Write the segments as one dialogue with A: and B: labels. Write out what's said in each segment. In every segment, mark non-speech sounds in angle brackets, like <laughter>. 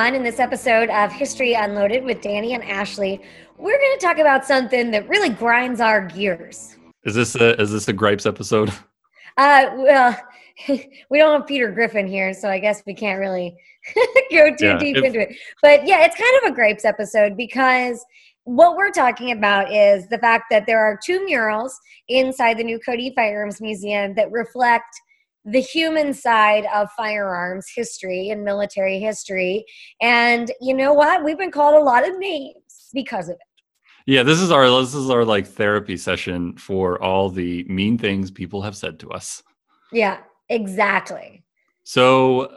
A: everyone. In this episode of History Unloaded with Danny and Ashley, we're going to talk about something that really grinds our gears.
B: Is this a is this a gripes episode?
A: Uh, well, <laughs> we don't have Peter Griffin here, so I guess we can't really <laughs> go too
B: Yeah,
A: deep
B: if-
A: into it. But yeah, it's kind of a gripes episode because what we're talking about is the fact that there are two murals inside the New Cody Firearms Museum that reflect the human side of firearms history and military history. And you know what? We've been called a lot of names because of it.
B: Yeah, this is our this is our like therapy session for all the mean things people have said to us.
A: Yeah, exactly.
B: So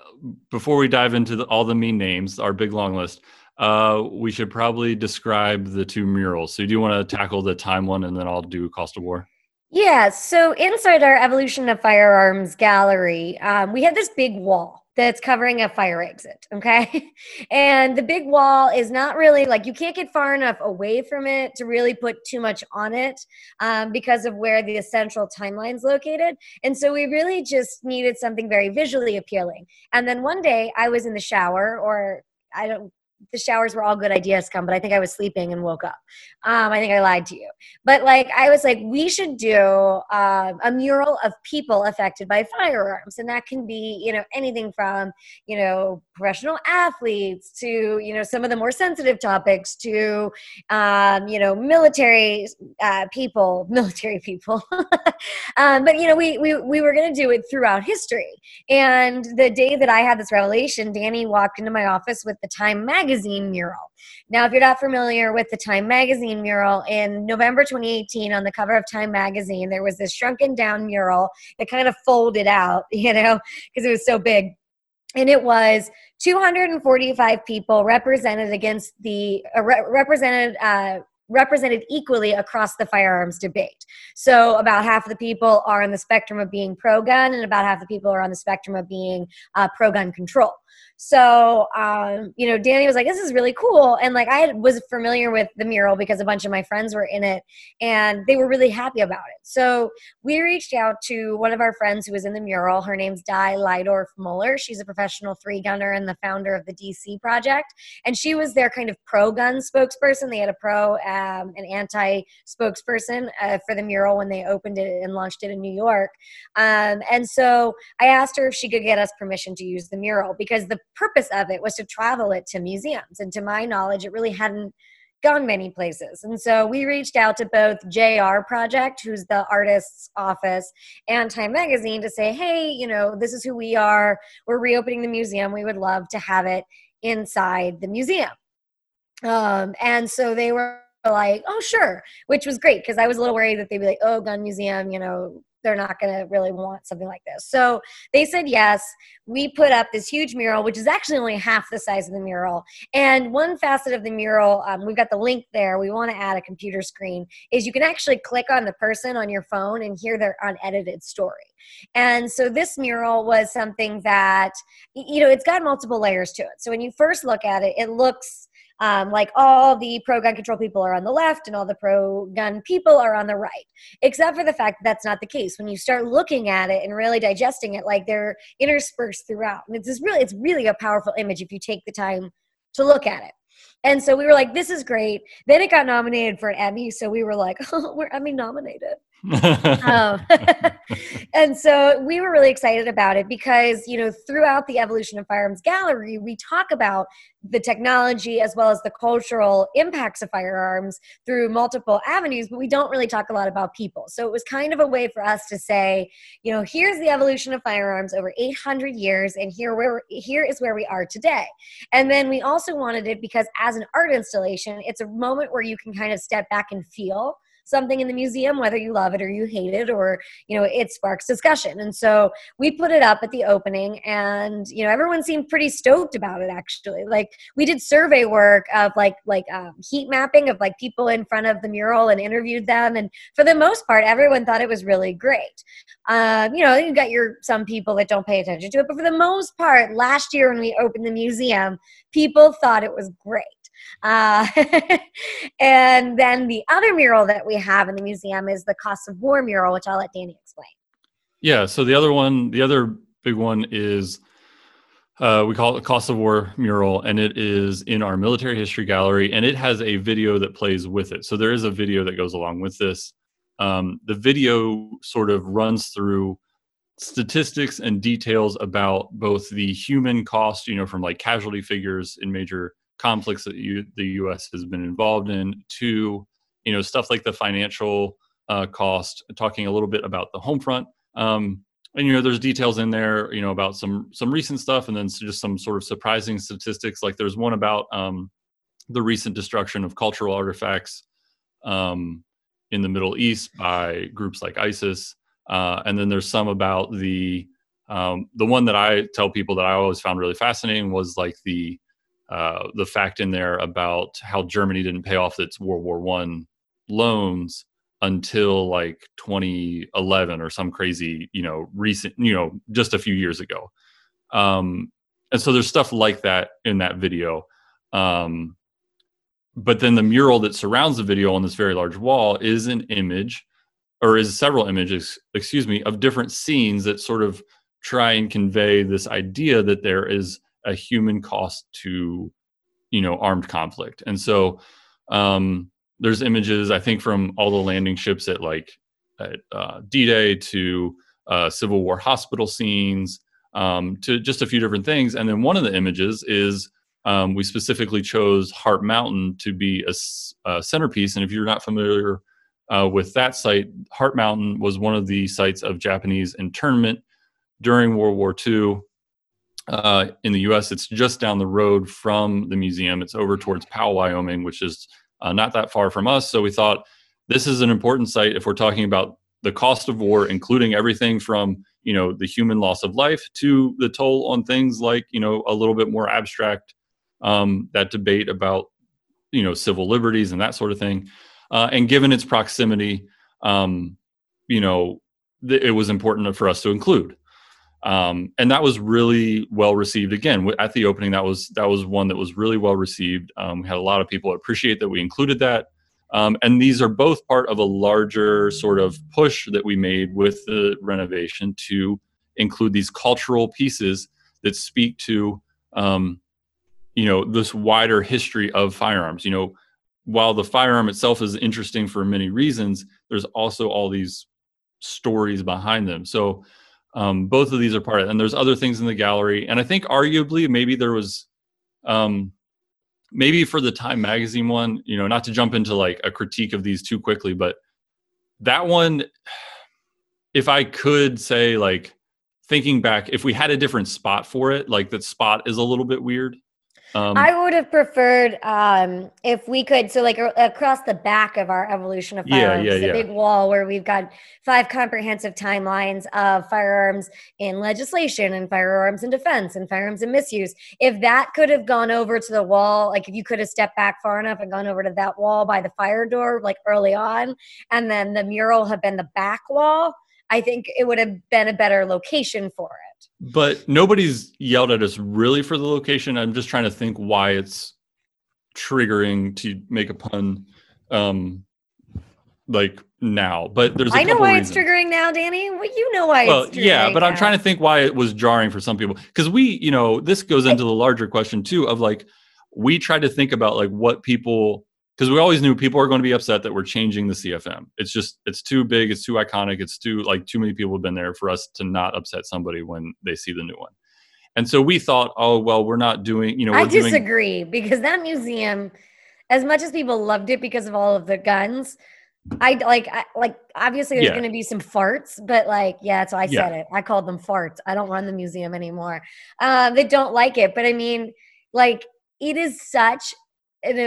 B: before we dive into the, all the mean names, our big long list, uh, we should probably describe the two murals. So do you want to tackle the time one, and then I'll do cost of war?
A: Yeah, so inside our Evolution of Firearms gallery, um, we have this big wall that's covering a fire exit, okay? <laughs> and the big wall is not really like you can't get far enough away from it to really put too much on it um, because of where the central timeline's located. And so we really just needed something very visually appealing. And then one day I was in the shower, or I don't, the showers were all good ideas come, but I think I was sleeping and woke up. Um, I think I lied to you. But like i was like we should do um, a mural of people affected by firearms. And that can be you know anything from you know professional athletes to you know some of the more sensitive topics to um, you know military uh, people <laughs> military people. <laughs> Um, but you know we we, we were going to do it throughout history. And the day that i had this revelation danny walked into my office with the time magazine mural now, if you're not familiar with the Time Magazine mural, in November 2018, on the cover of Time Magazine, there was this shrunken down mural that kind of folded out, <laughs> you know, because it was so big. And it was 245 people represented against the uh, re- represented uh, represented equally across the firearms debate. So about half of the people are on the spectrum of being pro-gun, and about half the people are on the spectrum of being uh, pro-gun control. So, um, you know, Danny was like, this is really cool. And like, I was familiar with the mural because a bunch of my friends were in it and they were really happy about it. So we reached out to one of our friends who was in the mural. Her name's Di Lydorf Muller. She's a professional three gunner and the founder of the DC Project. And she was their kind of pro gun spokesperson. They had a pro um, and anti spokesperson uh, for the mural when they opened it and launched it in New York. Um, and so I asked her if she could get us permission to use the mural because the purpose of it was to travel it to museums. And to my knowledge, it really hadn't gone many places. And so we reached out to both JR Project, who's the artist's office, and Time Magazine to say, hey, you know, this is who we are. We're reopening the museum. We would love to have it inside the museum. Um, and so they were like, oh, sure, which was great because I was a little worried that they'd be like, oh, gun museum, you know, they're not going to really want something like this. So they said yes. We put up this huge mural, which is actually only half the size of the mural. And one facet of the mural, um, we've got the link there. We want to add a computer screen, is you can actually click on the person on your phone and hear their unedited story. And so this mural was something that, you know, it's got multiple layers to it. So when you first look at it, it looks um, like all the pro gun control people are on the left and all the pro gun people are on the right except for the fact that that's not the case. When you start looking at it and really digesting it like they're interspersed throughout. And it's really it's really a powerful image if you take the time to look at it. And so we were like this is great. Then it got nominated for an emmy so we were like oh, <laughs> we're emmy nominated um, <laughs> and so we were really excited about it because you know throughout the evolution of firearms gallery we talk about the technology as well as the cultural impacts of firearms through multiple avenues but we don't really talk a lot about people. So it was kind of a way for us to say you know here's the evolution of firearms over 800 years and here where here is where we are today. And then we also wanted it because as an art installation it's a moment where you can kind of step back and feel something in the museum whether you love it or you hate it or you know it sparks discussion. And so we put it up at the opening and you know everyone seemed pretty stoked about it actually. Like we did survey work of like like um, heat mapping of like people in front of the mural and interviewed them. And for the most part everyone thought it was really great. Um, you know you got your some people that don't pay attention to it but for the most part last year when we opened the museum people thought it was great uh, <laughs> and then the other mural that we have in the museum is the cost of war mural which i'll let danny explain
B: Yeah. So the other one, the other big one is Uh, we call it the Cost of War mural, and it is in our military history gallery, and it has a video that plays with it. So there is a video that goes along with this. Um, the video sort of runs through statistics and details about both the human cost, you know, from like casualty figures in major conflicts that you, the U.S. has been involved in, to you know stuff like the financial uh, cost. Talking a little bit about the home front. Um, and you know there's details in there you know about some some recent stuff and then just some sort of surprising statistics like there's one about um, the recent destruction of cultural artifacts um, in the middle east by groups like isis uh, and then there's some about the um, the one that i tell people that i always found really fascinating was like the uh, the fact in there about how germany didn't pay off its world war one loans until like 2011 or some crazy, you know, recent, you know, just a few years ago. Um, and so there's stuff like that in that video. Um, but then the mural that surrounds the video on this very large wall is an image or is several images, excuse me, of different scenes that sort of try and convey this idea that there is a human cost to, you know, armed conflict. And so, um, there's images I think from all the landing ships at like at uh, D-Day to uh, Civil War hospital scenes um, to just a few different things. And then one of the images is um, we specifically chose Heart Mountain to be a, a centerpiece. And if you're not familiar uh, with that site, Heart Mountain was one of the sites of Japanese internment during World War II. Uh, in the U.S., it's just down the road from the museum. It's over towards Powell, Wyoming, which is uh, not that far from us. So we thought this is an important site if we're talking about the cost of war, including everything from you know the human loss of life to the toll on things like you know a little bit more abstract um, that debate about you know civil liberties and that sort of thing. Uh, and given its proximity, um, you know, th- it was important for us to include um, and that was really well received. Again, at the opening, that was that was one that was really well received. Um, we had a lot of people appreciate that we included that, um, and these are both part of a larger sort of push that we made with the renovation to include these cultural pieces that speak to, um, you know, this wider history of firearms. You know, while the firearm itself is interesting for many reasons, there's also all these stories behind them. So um, both of these are part of it. And there's other things in the gallery. And I think arguably maybe there was um, maybe for the Time magazine one, you know, not to jump into like a critique of these too quickly, but that one, if I could say like thinking back, if we had a different spot for it, like that spot is a little bit weird.
A: Um, I would have preferred um, if we could. So, like across the back of our evolution of firearms, yeah, yeah, yeah. big wall where we've got five comprehensive timelines of firearms in legislation and firearms in defense and firearms in misuse. If that could have gone over to the wall, like if you could have stepped back far enough and gone over to that wall by the fire door, like early on, and then the mural had been the back wall, I think it would have been a better location for it
B: but nobody's yelled at us really for the location. I'm just trying to think why it's triggering to make a pun um like now but there's
A: I know
B: why
A: reasons. it's triggering now Danny well, you know why it's well
B: yeah but
A: now.
B: I'm trying to think why it was jarring for some people because we you know this goes into the larger question too of like we try to think about like what people because we always knew people are going to be upset that we're changing the CFM. It's just it's too big, it's too iconic, it's too like too many people have been there for us to not upset somebody when they see the new one. And so we thought, oh well, we're not doing, you know. I
A: disagree
B: doing-
A: because that museum, as much as people loved it because of all of the guns, I like I, like obviously there's yeah. going to be some farts, but like yeah, so I said yeah. it. I called them farts. I don't run the museum anymore. Uh, they don't like it, but I mean, like it is such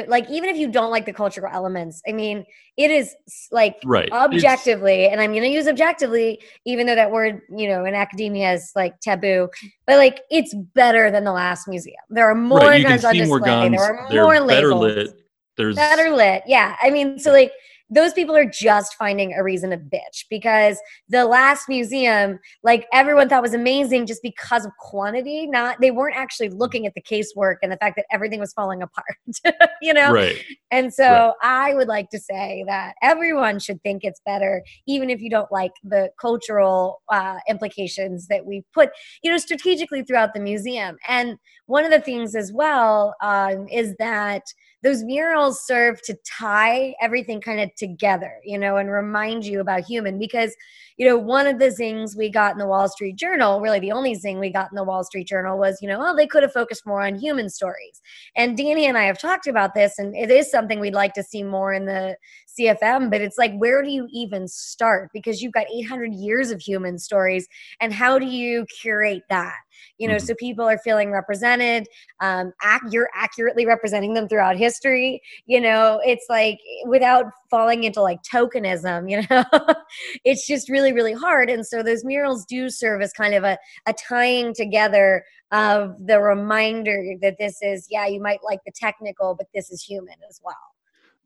A: like even if you don't like the cultural elements i mean it is like
B: right.
A: Objectively it's, and i'm going to use objectively even though that word you know in academia is like taboo but like it's better than the last museum. There are more right, guns on display. Guns, there are more labels.
B: lit. there's
A: better lit yeah. I mean so like those people are just finding a reason to bitch because the last museum, like everyone thought was amazing just because of quantity. Not they weren't actually looking at the casework and the fact that everything was falling <laughs> apart. you know,
B: right?
A: And so right. I would like to say that everyone should think it's better, even if you don't like the cultural uh, implications that we put, you know, strategically throughout the museum. And one of the things as well um, is that those murals serve to tie everything kind of together, you know, and remind you about human. Because, you know, one of the things we got in the Wall Street Journal, really the only thing we got in the Wall Street Journal was, you know, oh, they could have focused more on human stories. And Danny and I have talked about this, and it is something we'd like to see more in the CFM, but it's like, where do you even start? Because you've got 800 years of human stories, and how do you curate that? You know, mm-hmm. so people are feeling represented. Um, ac- you're accurately representing them throughout history. You know, it's like without falling into like tokenism. You know, <laughs> it's just really, really hard. And so those murals do serve as kind of a, a tying together of the reminder that this is, yeah, you might like the technical, but this is human as well.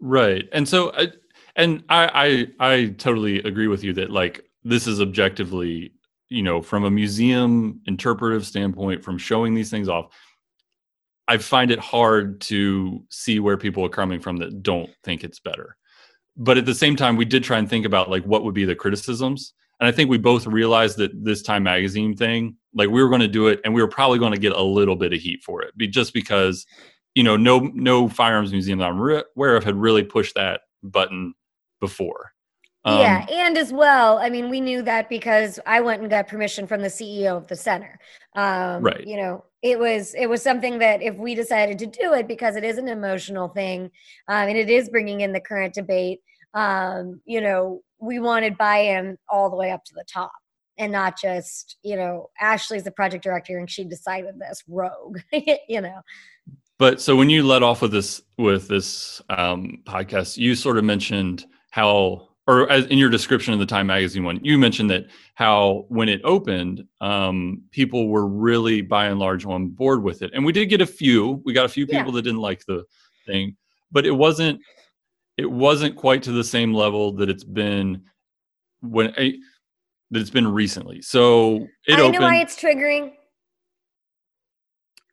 B: Right. And so, I, and I, I, I totally agree with you that like this is objectively, you know, from a museum interpretive standpoint, from showing these things off, I find it hard to see where people are coming from that don't think it's better. But at the same time, we did try and think about like what would be the criticisms. And I think we both realized that this Time Magazine thing, like we were going to do it and we were probably going to get a little bit of heat for it, be just because you know, no no firearms museum that I'm re- aware of had really pushed that button before.
A: Um, yeah, and as well, I mean, we knew that because I went and got permission from the CEO of the center. Um, right. You know, it was it was something that if we decided to do it because it is an emotional thing, um, and it is bringing in the current debate. Um, you know, we wanted buy-in all the way up to the top and not just you know ashley's the project director and she decided this rogue <laughs> you know
B: but so when you led off with this with this um, podcast, you sort of mentioned how, or as in your description of the Time Magazine one, you mentioned that how when it opened, um, people were really by and large on board with it, and we did get a few. We got a few people yeah. that didn't like the thing, but it wasn't it wasn't quite to the same level that it's been when that it's been recently. So it I
A: opened, know why it's triggering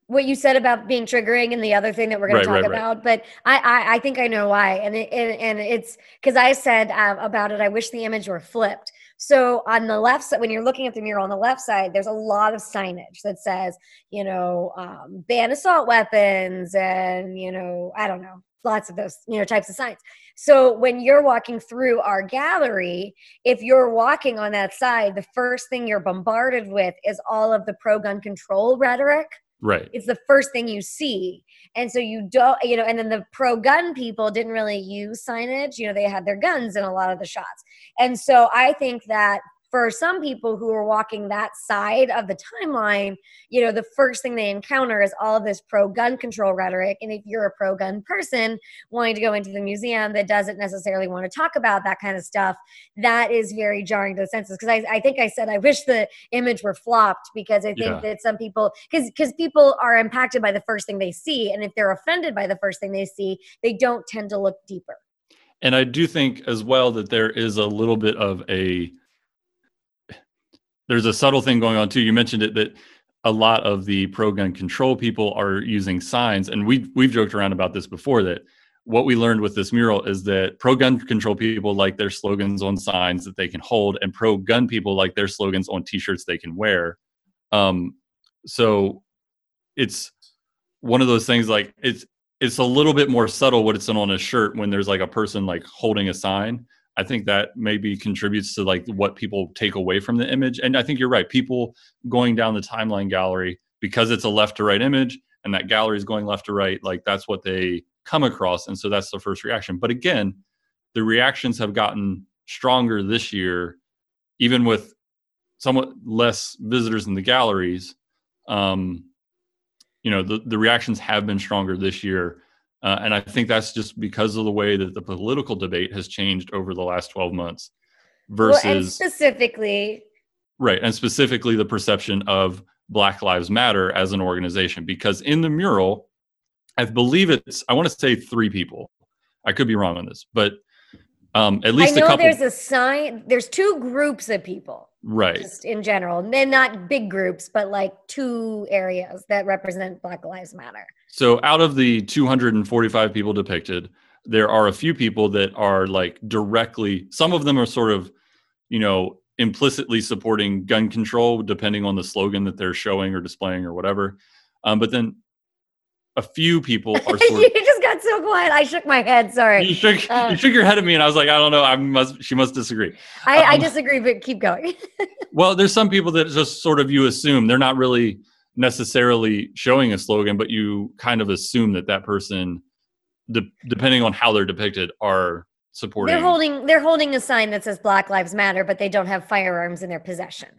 A: what you said about being triggering and the other thing that we're going right, to talk right, about, right. but I, I, I think I know why, and it, and, and it's because I said uh, about it. I wish the image were flipped. So on the left side, when you're looking at the mural on the left side, there's a lot of signage that says, you know, um, ban assault weapons, and you know, I don't know, lots of those, you know, types of signs. So when you're walking through our gallery, if you're walking on that side, the first thing you're bombarded with is all of the pro gun control rhetoric
B: Right.
A: It's the first thing you see. And so you don't, you know, and then the pro gun people didn't really use signage. You know, they had their guns in a lot of the shots. And so I think that for some people who are walking that side of the timeline, you know, the first thing they encounter is all of this pro gun control rhetoric. And if you're a pro gun person wanting to go into the museum that doesn't necessarily want to talk about that kind of stuff, that is very jarring to the senses. Because I, I think I said I wish the image were flopped because I think yeah. that some people, because because people are impacted by the first thing they see, and if they're offended by the first thing they see, they don't tend to look deeper.
B: And I do think as well that there is a little bit of a there's a subtle thing going on too. You mentioned it that a lot of the pro gun control people are using signs, and we we've joked around about this before that what we learned with this mural is that pro gun control people like their slogans on signs that they can hold, and pro gun people like their slogans on T-shirts they can wear. Um, so it's one of those things like it's it's a little bit more subtle what it's on a shirt when there's like a person like holding a sign I think that maybe contributes to like what people take away from the image. And I think you're right. People going down the timeline gallery because it's a left to right image and that gallery is going left to right, like that's what they come across. And so that's the first reaction. But again, the reactions have gotten stronger this year, even with somewhat less visitors in the galleries. Um, you know, the, the reactions have been stronger this year uh, and I think that's just because of the way that the political debate has changed over the last 12 months versus well,
A: specifically
B: right and specifically the perception of black lives matter as an organization because in the mural i believe it's i want to say three people. I could be wrong on this but Um, at least
A: I know
B: a couple.
A: there's a sign. There's two groups of people,
B: right.
A: just in general. And not big groups, but like two areas that represent Black Lives Matter.
B: So out of the 245 people depicted, there are a few people that are like directly. Some of them are sort of, you know, implicitly supporting gun control, depending on the slogan that they're showing or displaying or whatever. Um, but then a few people <laughs> are sort
A: you just got so quiet. I shook my head. Sorry.
B: you shook
A: Uh,
B: you shook your head at me and I was like, I don't know. I must she must disagree.
A: I, I
B: um,
A: disagree, but keep going. <laughs>
B: Well, there's some people that just sort of you assume they're not really necessarily showing a slogan, but you kind of assume that that person, de- depending on how they're depicted, are supporting.
A: They're holding they're holding a sign that says Black Lives Matter, but they don't have firearms in their possession.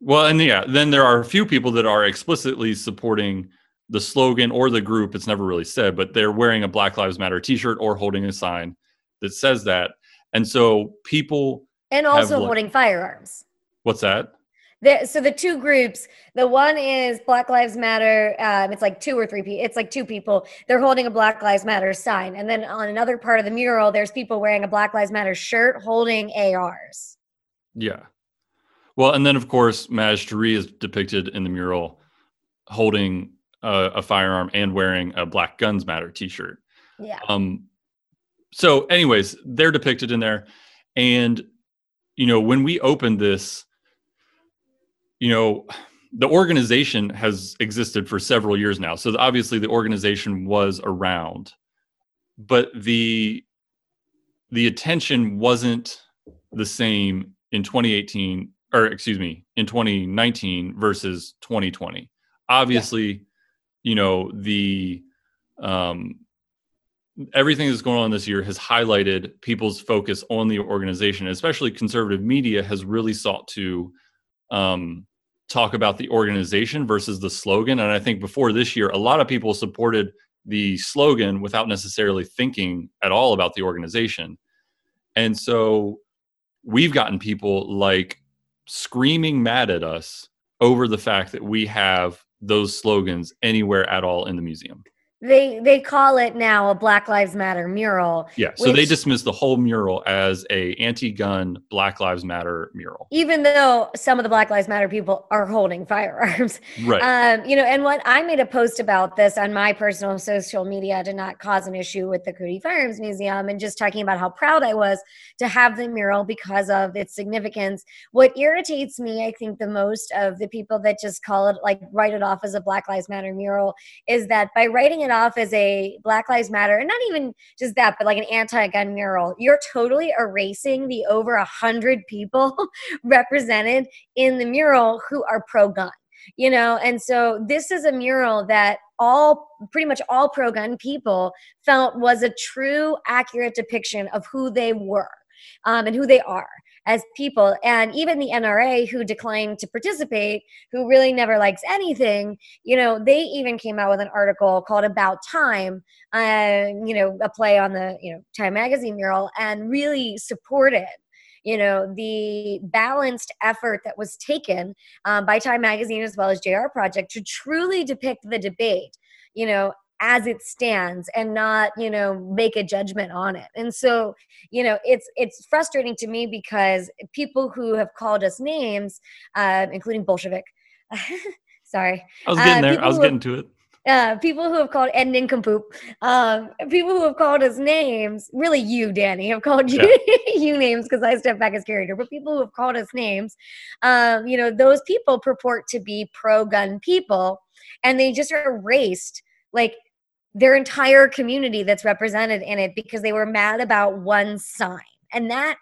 B: well, and yeah, then there are a few people that are explicitly supporting the slogan or the group. It's never really said, but they're wearing a Black Lives Matter T-shirt or holding a sign that says that. And so people,
A: And also
B: like-
A: holding firearms.
B: what's that?
A: The, so the two groups, the one is Black Lives Matter. Um, it's like two or three people. It's like two people. They're holding a Black Lives Matter sign, and then on another part of the mural, there's people wearing a Black Lives Matter shirt holding ARs.
B: Yeah. Well, and then of course, Maj Toure is depicted in the mural holding a, a firearm and wearing a Black Guns Matter T-shirt.
A: Yeah.
B: Um, so, anyways, they're depicted in there, and you know, when we opened this, you know, the organization has existed for several years now. So obviously, the organization was around, but the the attention wasn't the same in 2018 or excuse me in 2019 versus 2020 obviously you know the um everything that's going on this year has highlighted people's focus on the organization especially conservative media has really sought to um talk about the organization versus the slogan. And i think before this year a lot of people supported the slogan without necessarily thinking at all about the organization. And so we've gotten people like screaming mad at us over the fact that we have those slogans anywhere at all in the museum.
A: They they call it now a Black Lives Matter mural,
B: Yeah, so they
A: Which-
B: dismiss the whole mural as a anti-gun Black Lives Matter mural.
A: even though some of the Black Lives Matter people are holding firearms.
B: Right.
A: Um, you know, and what I made a post about this on my personal social media to not cause an issue with the Cody Firearms Museum and just talking about how proud I was to have the mural because of its significance. What irritates me, I think, the most of the people that just call it like write it off as a Black Lives Matter mural is that by writing it off as a Black Lives Matter, and not even just that, but like an anti-gun mural, you're totally erasing the over a hundred people <laughs> represented in the mural who are pro-gun you know? And so this is a mural that all pretty much all pro-gun people felt was a true accurate depiction of who they were um, and who they are as people and even the nra who declined to participate who really never likes anything you know they even came out with an article called about time uh, you know a play on the you know time magazine mural and really supported you know the balanced effort that was taken um, by time magazine as well as jr project to truly depict the debate you know as it stands and not you know make a judgment on it and so you know it's it's frustrating to me because people who have called us names uh, including bolshevik <laughs> sorry
B: I was getting
A: uh,
B: there. I was getting to it.
A: uh, people who have called and nincompoop, um, people who have called us names, really you, Danny, have called you <laughs> you names because I step back as curator, but people who have called us names, um, you know, those people purport to be pro-gun people, and they just are erased like their entire community that's represented in it because they were mad about one sign, and that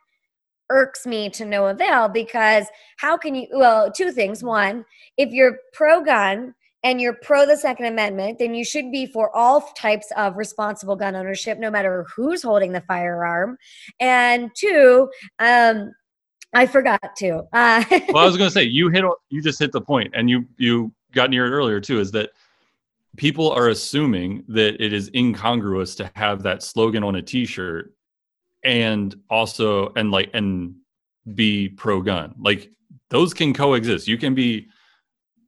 A: irks me to no avail because how can you well two things one if you're pro-gun and you're pro the Second Amendment, then you should be for all types of responsible gun ownership, no matter who's holding the firearm. And two, um, I forgot to. Uh, <laughs>
B: Well, I was going to say you hit you just hit the point, and you you got near it earlier too. Is that people are assuming that it is incongruous to have that slogan on a T-shirt and also and like and be pro gun. Like those can coexist. You can be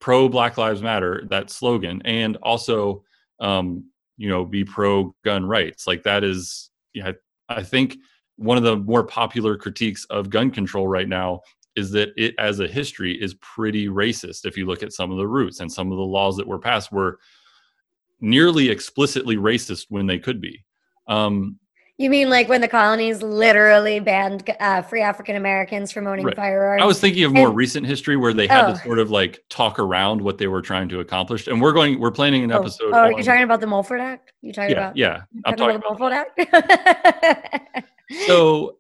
B: pro Black Lives Matter that slogan and also um, you know be pro gun rights. Like that is yeah. I think one of the more popular critiques of gun control right now is that it as a history is pretty racist if you look at some of the roots and some of the laws that were passed were nearly explicitly racist when they could be um,
A: you mean like when the colonies literally banned uh, free African Americans from owning right. firearms?
B: I was thinking of more and, recent history where they had oh. to sort of like talk around what they were trying to accomplish. And we're going, we're planning an
A: oh.
B: episode.
A: Oh, on, you're talking about the Mulford Act? You talking
B: yeah,
A: about?
B: Yeah,
A: I'm talking about the Mulford
B: Act. so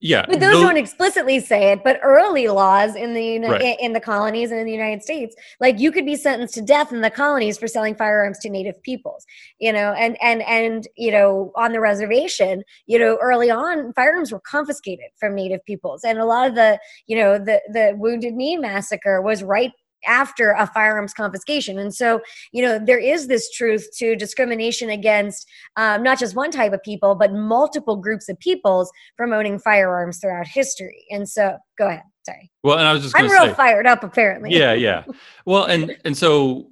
B: yeah
A: but those, those, don't explicitly say it but early laws in the right. in the colonies and in the united states like you could be sentenced to death in the colonies for selling firearms to native peoples you know and and and you know on the reservation you know early on firearms were confiscated from native peoples and a lot of the you know the the wounded knee massacre was right after a firearms confiscation. And so, you know, there is this truth to discrimination against um, not just one type of people, but multiple groups of peoples from owning firearms throughout history. And so, go ahead. Sorry.
B: Well, and I was just
A: I'm real say, fired up, apparently.
B: Yeah, yeah. <laughs> Well, and and so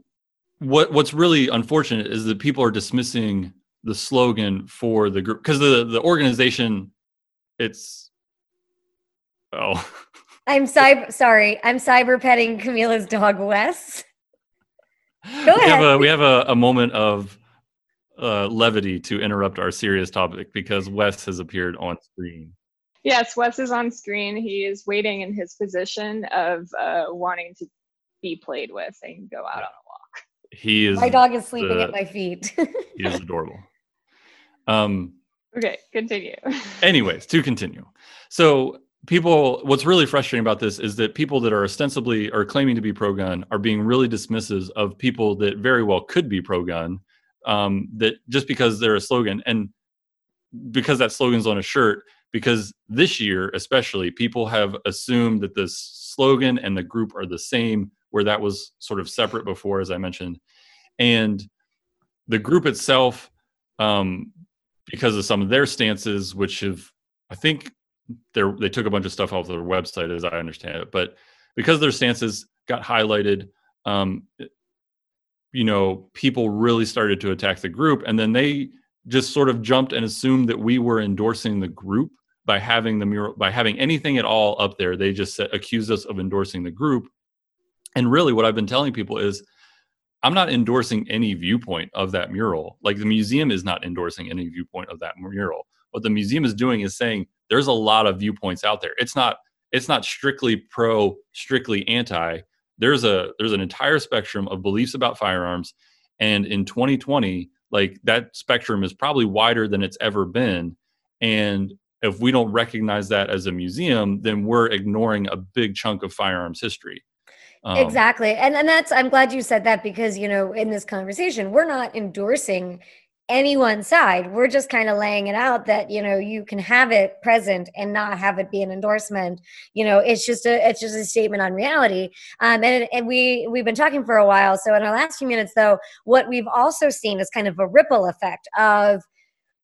B: what what's really unfortunate is that people are dismissing the slogan for the group because the the organization it's oh <laughs>
A: I'm cyber sorry. I'm cyber petting Camila's dog Wes.
B: Go we ahead. Have a, we have a, a moment of uh, levity to interrupt our serious topic because Wes has appeared on screen.
C: Yes, Wes is on screen. He is waiting in his position of uh, wanting to be played with and go out on a walk.
B: He is.
A: My dog is sleeping the, at my feet.
B: he is adorable. Um.
C: Okay, continue.
B: anyways, to continue. So people what's really frustrating about this is that people that are ostensibly or claiming to be pro-gun are being really dismissive of people that very well could be pro-gun um, that just because they're a slogan and because that slogan's on a shirt because this year especially people have assumed that this slogan and the group are the same where that was sort of separate before as i mentioned. And the group itself um, because of some of their stances which have i think they they took a bunch of stuff off their website, as I understand it. But because their stances got highlighted, um, you know, people really started to attack the group, and then they just sort of jumped and assumed that we were endorsing the group by having the mural, by having anything at all up there. They just said, accused us of endorsing the group. And really, what I've been telling people is, I'm not endorsing any viewpoint of that mural. Like the museum is not endorsing any viewpoint of that mural. What the museum is doing is saying there's a lot of viewpoints out there. It's not it's not strictly pro, strictly anti. There's a there's an entire spectrum of beliefs about firearms, and in 2020, like that spectrum is probably wider than it's ever been. And if we don't recognize that as a museum, then we're ignoring a big chunk of firearms history.
A: Um, exactly. And and that's I'm glad you said that because you know in this conversation we're not endorsing any one side. We're just kind of laying it out that you know you can have it present and not have it be an endorsement. You know, it's just a it's just a statement on reality. Um, and and we we've been talking for a while. So in our last few minutes, though, what we've also seen is kind of a ripple effect of.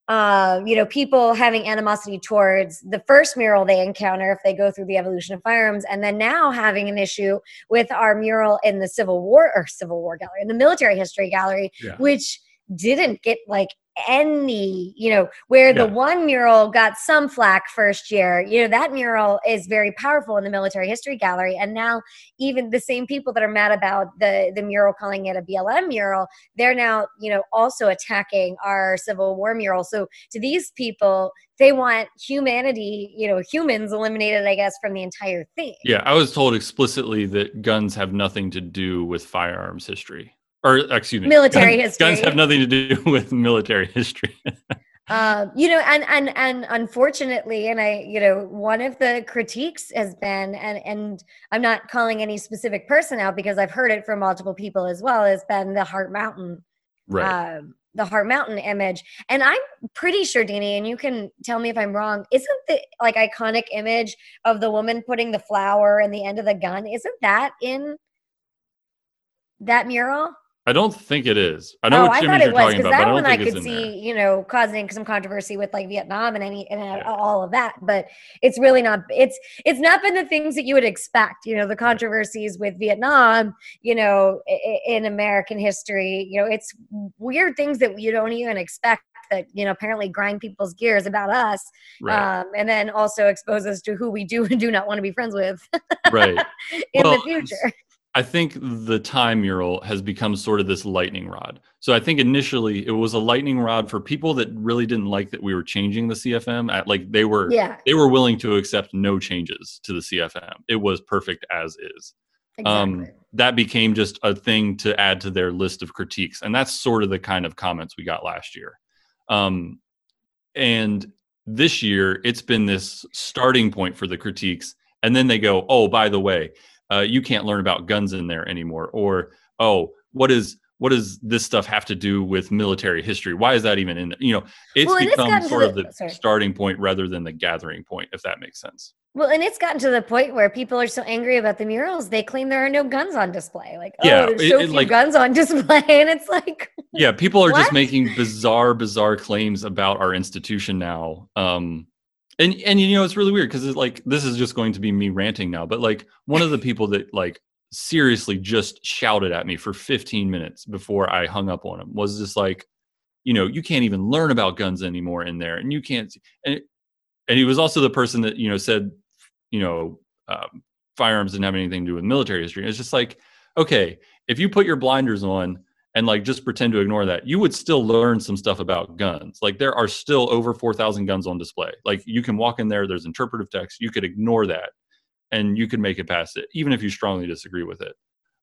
A: Uh, you know, people having animosity towards the first mural they encounter if they go through the evolution of firearms, and then now having an issue with our mural in the Civil War or Civil War gallery, in the military history gallery, yeah. which didn't get like any, you know, where yeah. the one mural got some flack first year, you know, that mural is very powerful in the military history gallery. And now even the same people that are mad about the the mural calling it a BLM mural, they're now, you know, also attacking our Civil War mural. So to these people, they want humanity, you know, humans eliminated, I guess, from the entire thing.
B: Yeah, I was told explicitly that guns have nothing to do with firearms history or excuse me,
A: military
B: guns,
A: history.
B: Guns have nothing to do <laughs> with military history. <laughs>
A: um, you know, and and and unfortunately, and I, you know, one of the critiques has been, and and I'm not calling any specific person out because I've heard it from multiple people as well, has been the Heart Mountain,
B: right? Um,
A: the Heart Mountain image, and I'm pretty sure, Danny, and you can tell me if I'm wrong. Isn't the like iconic image of the woman putting the flower in the end of the gun? Isn't that in that mural?
B: I don't think it is. I know oh, what I you're was, talking about, that one I
A: could see, you know, causing some controversy with like Vietnam and any and yeah. all of that. But it's really not. It's it's not been the things that you would expect. You know, the controversies with Vietnam. You know, in American history. You know, it's weird things that you don't even expect that you know apparently grind people's gears about us,
B: right.
A: um, and then also expose us to who we do and <laughs> do not want to be friends with
B: right. <laughs>
A: in
B: Well,
A: the future.
B: I think the time mural has become sort of this lightning rod. So I think initially it was a lightning rod for people that really didn't like that we were changing the CFM. At, like they were
A: Yeah,
B: they were willing to accept no changes to the CFM. It was perfect as is.
A: exactly.
B: Um, that became just a thing to add to their list of critiques, and that's sort of the kind of comments we got last year. Um, and this year, it's been this starting point for the critiques, and then they go, "Oh, by the way, uh, you can't learn about guns in there anymore," or "Oh, what is what does this stuff have to do with military history? Why is that even in there?" You know, it's
A: Well, it's
B: become
A: gotten
B: sort of
A: the- sorry.
B: starting point rather than the gathering point, if that makes sense.
A: Well, and it's gotten to the point where people are so angry about the murals, they claim there are no guns on display. Like,
B: Yeah,
A: oh, there's so
B: it,
A: few
B: like-
A: guns on display, <laughs> and it's like,
B: yeah people are just making bizarre bizarre claims about our institution now um and and you know it's really weird because it's like this is just going to be me ranting now but like one of the people that like seriously just shouted at me for 15 minutes before i hung up on him was just like you know you can't even learn about guns anymore in there and you can't and and he was also the person that you know said you know um, firearms didn't have anything to do with military history. And it's just like okay if you put your blinders on and like just pretend to ignore that, you would still learn some stuff about guns. Like there are still over 4,000 guns on display. Like you can walk in there, there's interpretive text, you could ignore that and you could make it past it, even if you strongly disagree with it.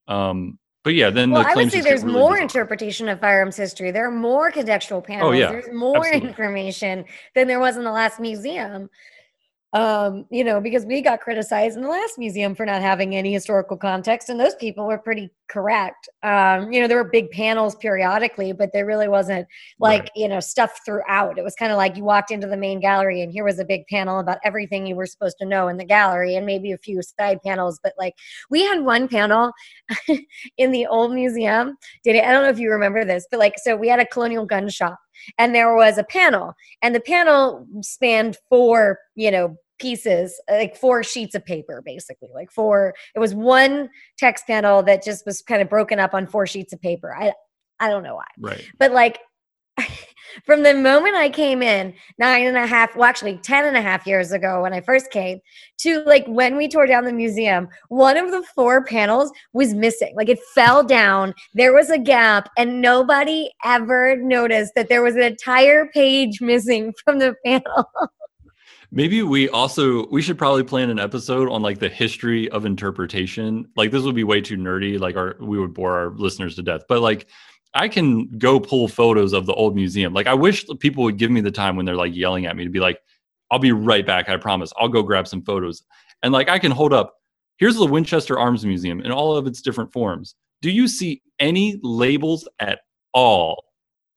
B: Um, but yeah, then
A: well,
B: the
A: I would say there's
B: really
A: more
B: bizarre.
A: interpretation of firearms history. There are more contextual panels.
B: Oh, yeah,
A: there's more
B: absolutely.
A: information than there was in the last museum. Um, you know, because we got criticized in the last museum for not having any historical context, and those people were pretty correct. Um, you know, there were big panels periodically, but there really wasn't like
B: Right.
A: you know stuff throughout. It was kind of like you walked into the main gallery, and here was a big panel about everything you were supposed to know in the gallery, and maybe a few side panels. But like we had one panel <laughs> in the old museum. Did it? I don't know if you remember this, but like so we had a colonial gun shop, and there was a panel, and the panel spanned four, you know, pieces, like four sheets of paper, basically. Like four. It was one text panel that just was kind of broken up on four sheets of paper. I I don't know why
B: Right.
A: but like from the moment I came in nine and a half, well, actually 10 and a half years ago when I first came to like when we tore down the museum, one of the four panels was missing. Like it fell down, there was a gap, and nobody ever noticed that there was an entire page missing <laughs> from the panel.
B: Maybe we also we should probably plan an episode on like the history of interpretation. Like this would be way too nerdy. Like our we would bore our listeners to death. But like I can go pull photos of the old museum. Like I wish people would give me the time when they're like yelling at me to be like, I'll be right back. I promise. I'll go grab some photos. And like I can hold up. Here's the Winchester Arms Museum in all of its different forms. Do you see any labels at all?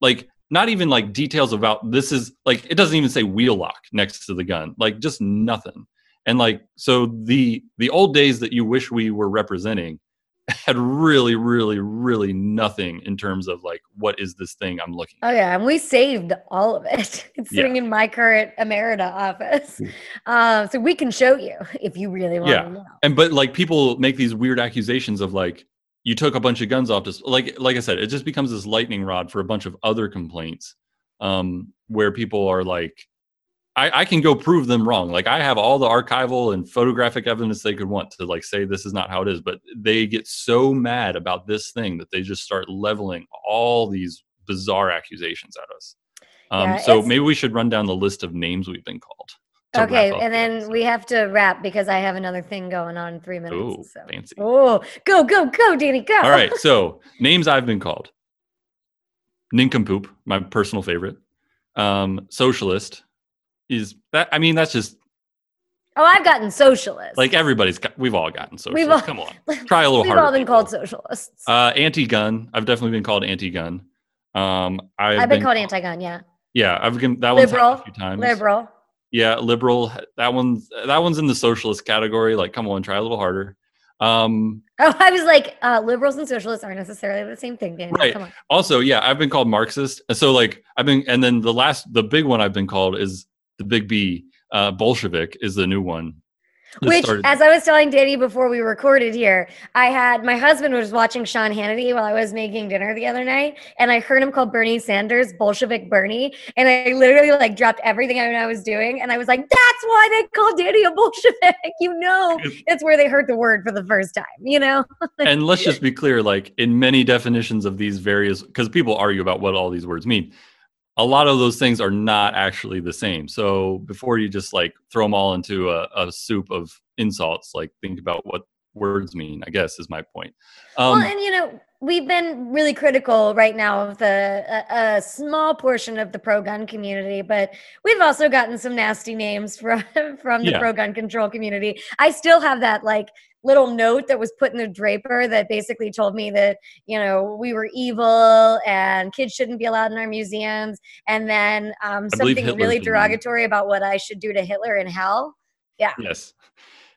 B: Like not even like details about this is like it doesn't even say wheel lock next to the gun. Like just nothing. And like so the the old days that you wish we were representing had really really really nothing in terms of like what is this thing I'm looking at.
A: Oh yeah, and we saved all of it. <laughs> It's
B: Yeah.
A: sitting in my current Emerita office, um, so we can show you <laughs> if you really want
B: Yeah.
A: to know.
B: and but like people make these weird accusations of like you took a bunch of guns off just like like i said it just becomes this lightning rod for a bunch of other complaints um where people are like I, I can go prove them wrong like i have all the archival and photographic evidence they could want to like say this is not how it is but they get so mad about this thing that they just start leveling all these bizarre accusations at us um
A: Yeah,
B: so maybe we should run down the list of names we've been called
A: Okay, and
B: the
A: then we have to wrap because I have another thing going on in three minutes.
B: oh
A: so.
B: fancy
A: Oh, go, go, go, Danny, go.
B: All right, so names I've been called: nincompoop, my personal favorite. Um, socialist is that. I mean, that's just
A: Oh, I've gotten socialist.
B: like everybody's got. We've all gotten socialist.
A: We've all-
B: Come on, <laughs> try a little harder.
A: We've all been
B: people.
A: called socialists.
B: uh, anti-gun. I've definitely been called anti-gun. Um, I've,
A: I've been called anti-gun. Yeah,
B: Yeah, I've been that
A: liberal,
B: a few times.
A: liberal.
B: Yeah, liberal. That one's that one's in the socialist category. Like, come on, try a little harder. Um,
A: Oh, I was like, uh, liberals and socialists aren't necessarily the same thing, Danny.
B: Right.
A: Come on.
B: also yeah i've been called marxist so like i've been and then the last the big one i've been called is the big b uh bolshevik is the new one
A: Which,
B: started-
A: as I was telling Danny before we recorded here, I had my husband was watching Sean Hannity while I was making dinner the other night, and I heard him call Bernie Sanders Bolshevik Bernie, and I literally like dropped everything I, I was doing, and I was like, "That's why they call Danny a Bolshevik." <laughs> You know, it's where they heard the word for the first time. You know, <laughs>
B: and let's just be clear like in many definitions of these various because people argue about what all these words mean a lot of those things are not actually the same so before you just like throw them all into a, a soup of insults like think about what words mean i guess is my point um,
A: well, and you know, we've been really critical right now of the a, a small portion of the pro gun community, but we've also gotten some nasty names <laughs> from from the
B: Yeah.
A: pro gun control community. I still have that like little note that was put in the draper that basically told me that you know we were evil and kids shouldn't be allowed in our museums, and then um, something really derogatory about what I should do to Hitler in hell. Yeah.
B: Yes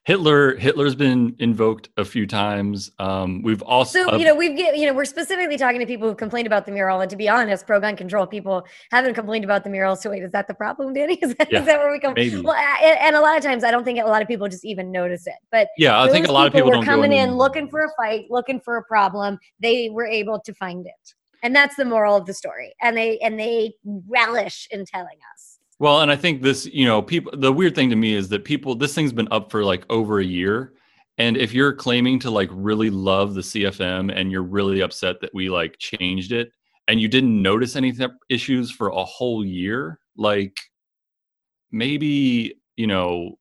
B: hitler hitler's been invoked a few times um, we've also
A: So you know we've get you know we're specifically talking to people who complained about the mural, and to be honest, pro gun control people haven't complained about the mural. So wait, is that the problem, Danny? <laughs> Is that, is
B: Yeah,
A: that where we come?
B: maybe.
A: Well, a- and, a lot of times I don't think a lot of people just even notice it. But
B: yeah i think a lot of people
A: were
B: don't
A: coming in looking for a fight, looking for a problem. They were able to find it, and that's the moral of the story. And they and they relish in telling us.
B: Well, and I think this, you know, people, the weird thing to me is that people, this thing's been up for like over a year. And if you're claiming to like really love the CFM and you're really upset that we like changed it and you didn't notice any th- issues for a whole year, like maybe, you know,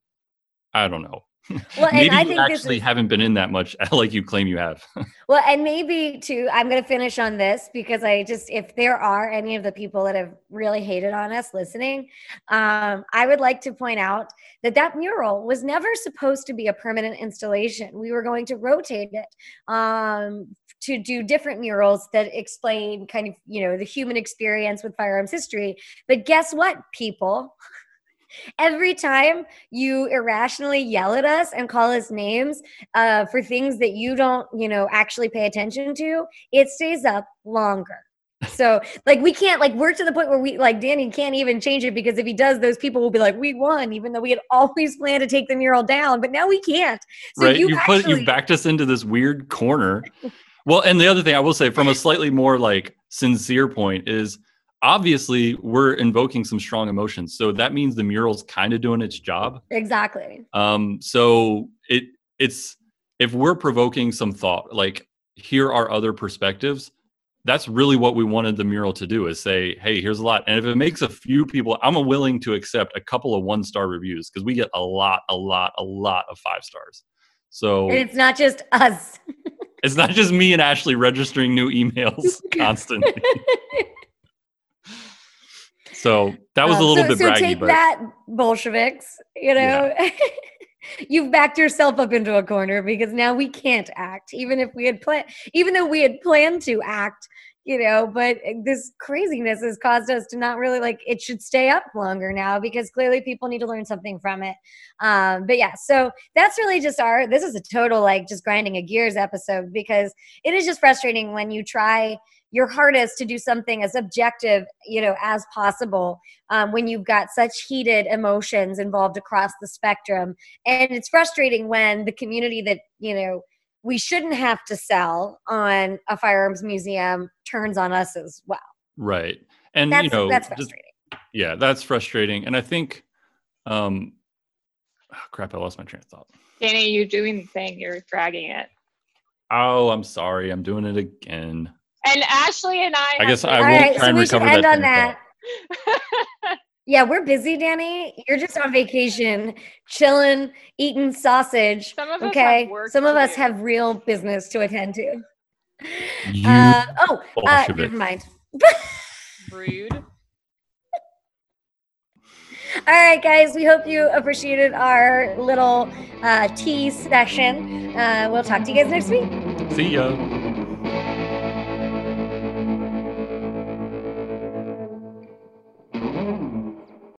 B: I don't know. <laughs>
A: Well, and
B: maybe
A: I
B: you
A: think
B: actually
A: is-
B: haven't been in that much <laughs> like you claim you have. <laughs>
A: Well, and maybe too, I'm going to finish on this because I just, if there are any of the people that have really hated on us listening, um, I would like to point out that that mural was never supposed to be a permanent installation. We were going to rotate it um, to do different murals that explain kind of, you know, the human experience with firearms history. But guess what, people? Every time you irrationally yell at us and call us names, uh, for things that you don't, you know, actually pay attention to, it stays up longer. <laughs> So, like, we can't, like, we're to the point where we, like, Danny can't even change it because if he does, those people will be like, we won, even though we had always planned to take the mural down, but now we can't. So
B: right?
A: you,
B: You,
A: actually,
B: put you backed us into this weird corner. <laughs> well, and the other thing I will say from a slightly more like sincere point is obviously we're invoking some strong emotions. So that means the mural's kind of doing its job.
A: exactly.
B: Um, so it it's if we're provoking some thought, like here are other perspectives. That's really what we wanted the mural to do is say, hey, here's a lot. And if it makes a few people, I'm willing to accept a couple of one star reviews because we get a lot, a lot, a lot of five stars. So
A: And it's not just us.
B: it's not just me and Ashley registering new emails <laughs> constantly. <laughs> So that was a
A: Um,
B: little
A: so,
B: bit
A: so
B: braggy,
A: take
B: but
A: that, Bolsheviks. You know, <laughs> you've backed yourself up into a corner because now we can't act, even if we had planned, even though we had planned to act. You know, but this craziness has caused us to not really like it should stay up longer now because clearly people need to learn something from it. Um, but yeah, so that's really just our. This is a total like just grinding a gears episode because it is just frustrating when you try your hardest to do something as objective you know as possible um, when you've got such heated emotions involved across the spectrum and it's frustrating when the community that you know we shouldn't have to sell on a firearms museum turns on us as well
B: right. And
A: that's
B: you know,
A: that's
B: just- yeah, that's frustrating. And I think, um, oh, crap, I lost my train of thought.
C: Danny, you're doing the thing. You're dragging it.
B: Oh, I'm sorry. I'm doing it again.
C: And Ashley and I.
B: I guess I won't
A: right
B: try
A: so
B: and
A: we should
B: recover
A: end
B: that
A: on <laughs> that yeah we're busy danny you're just on vacation chilling eating sausage
C: Some of us
A: okay
C: have
A: some of us
C: do.
A: have real business to attend to
B: You
A: uh, oh uh,
B: Bolshevik.
A: never mind <laughs>
C: Rude.
A: All right, guys, we hope you appreciated our little uh, tea session. Uh, we'll talk to you guys next week.
B: See ya.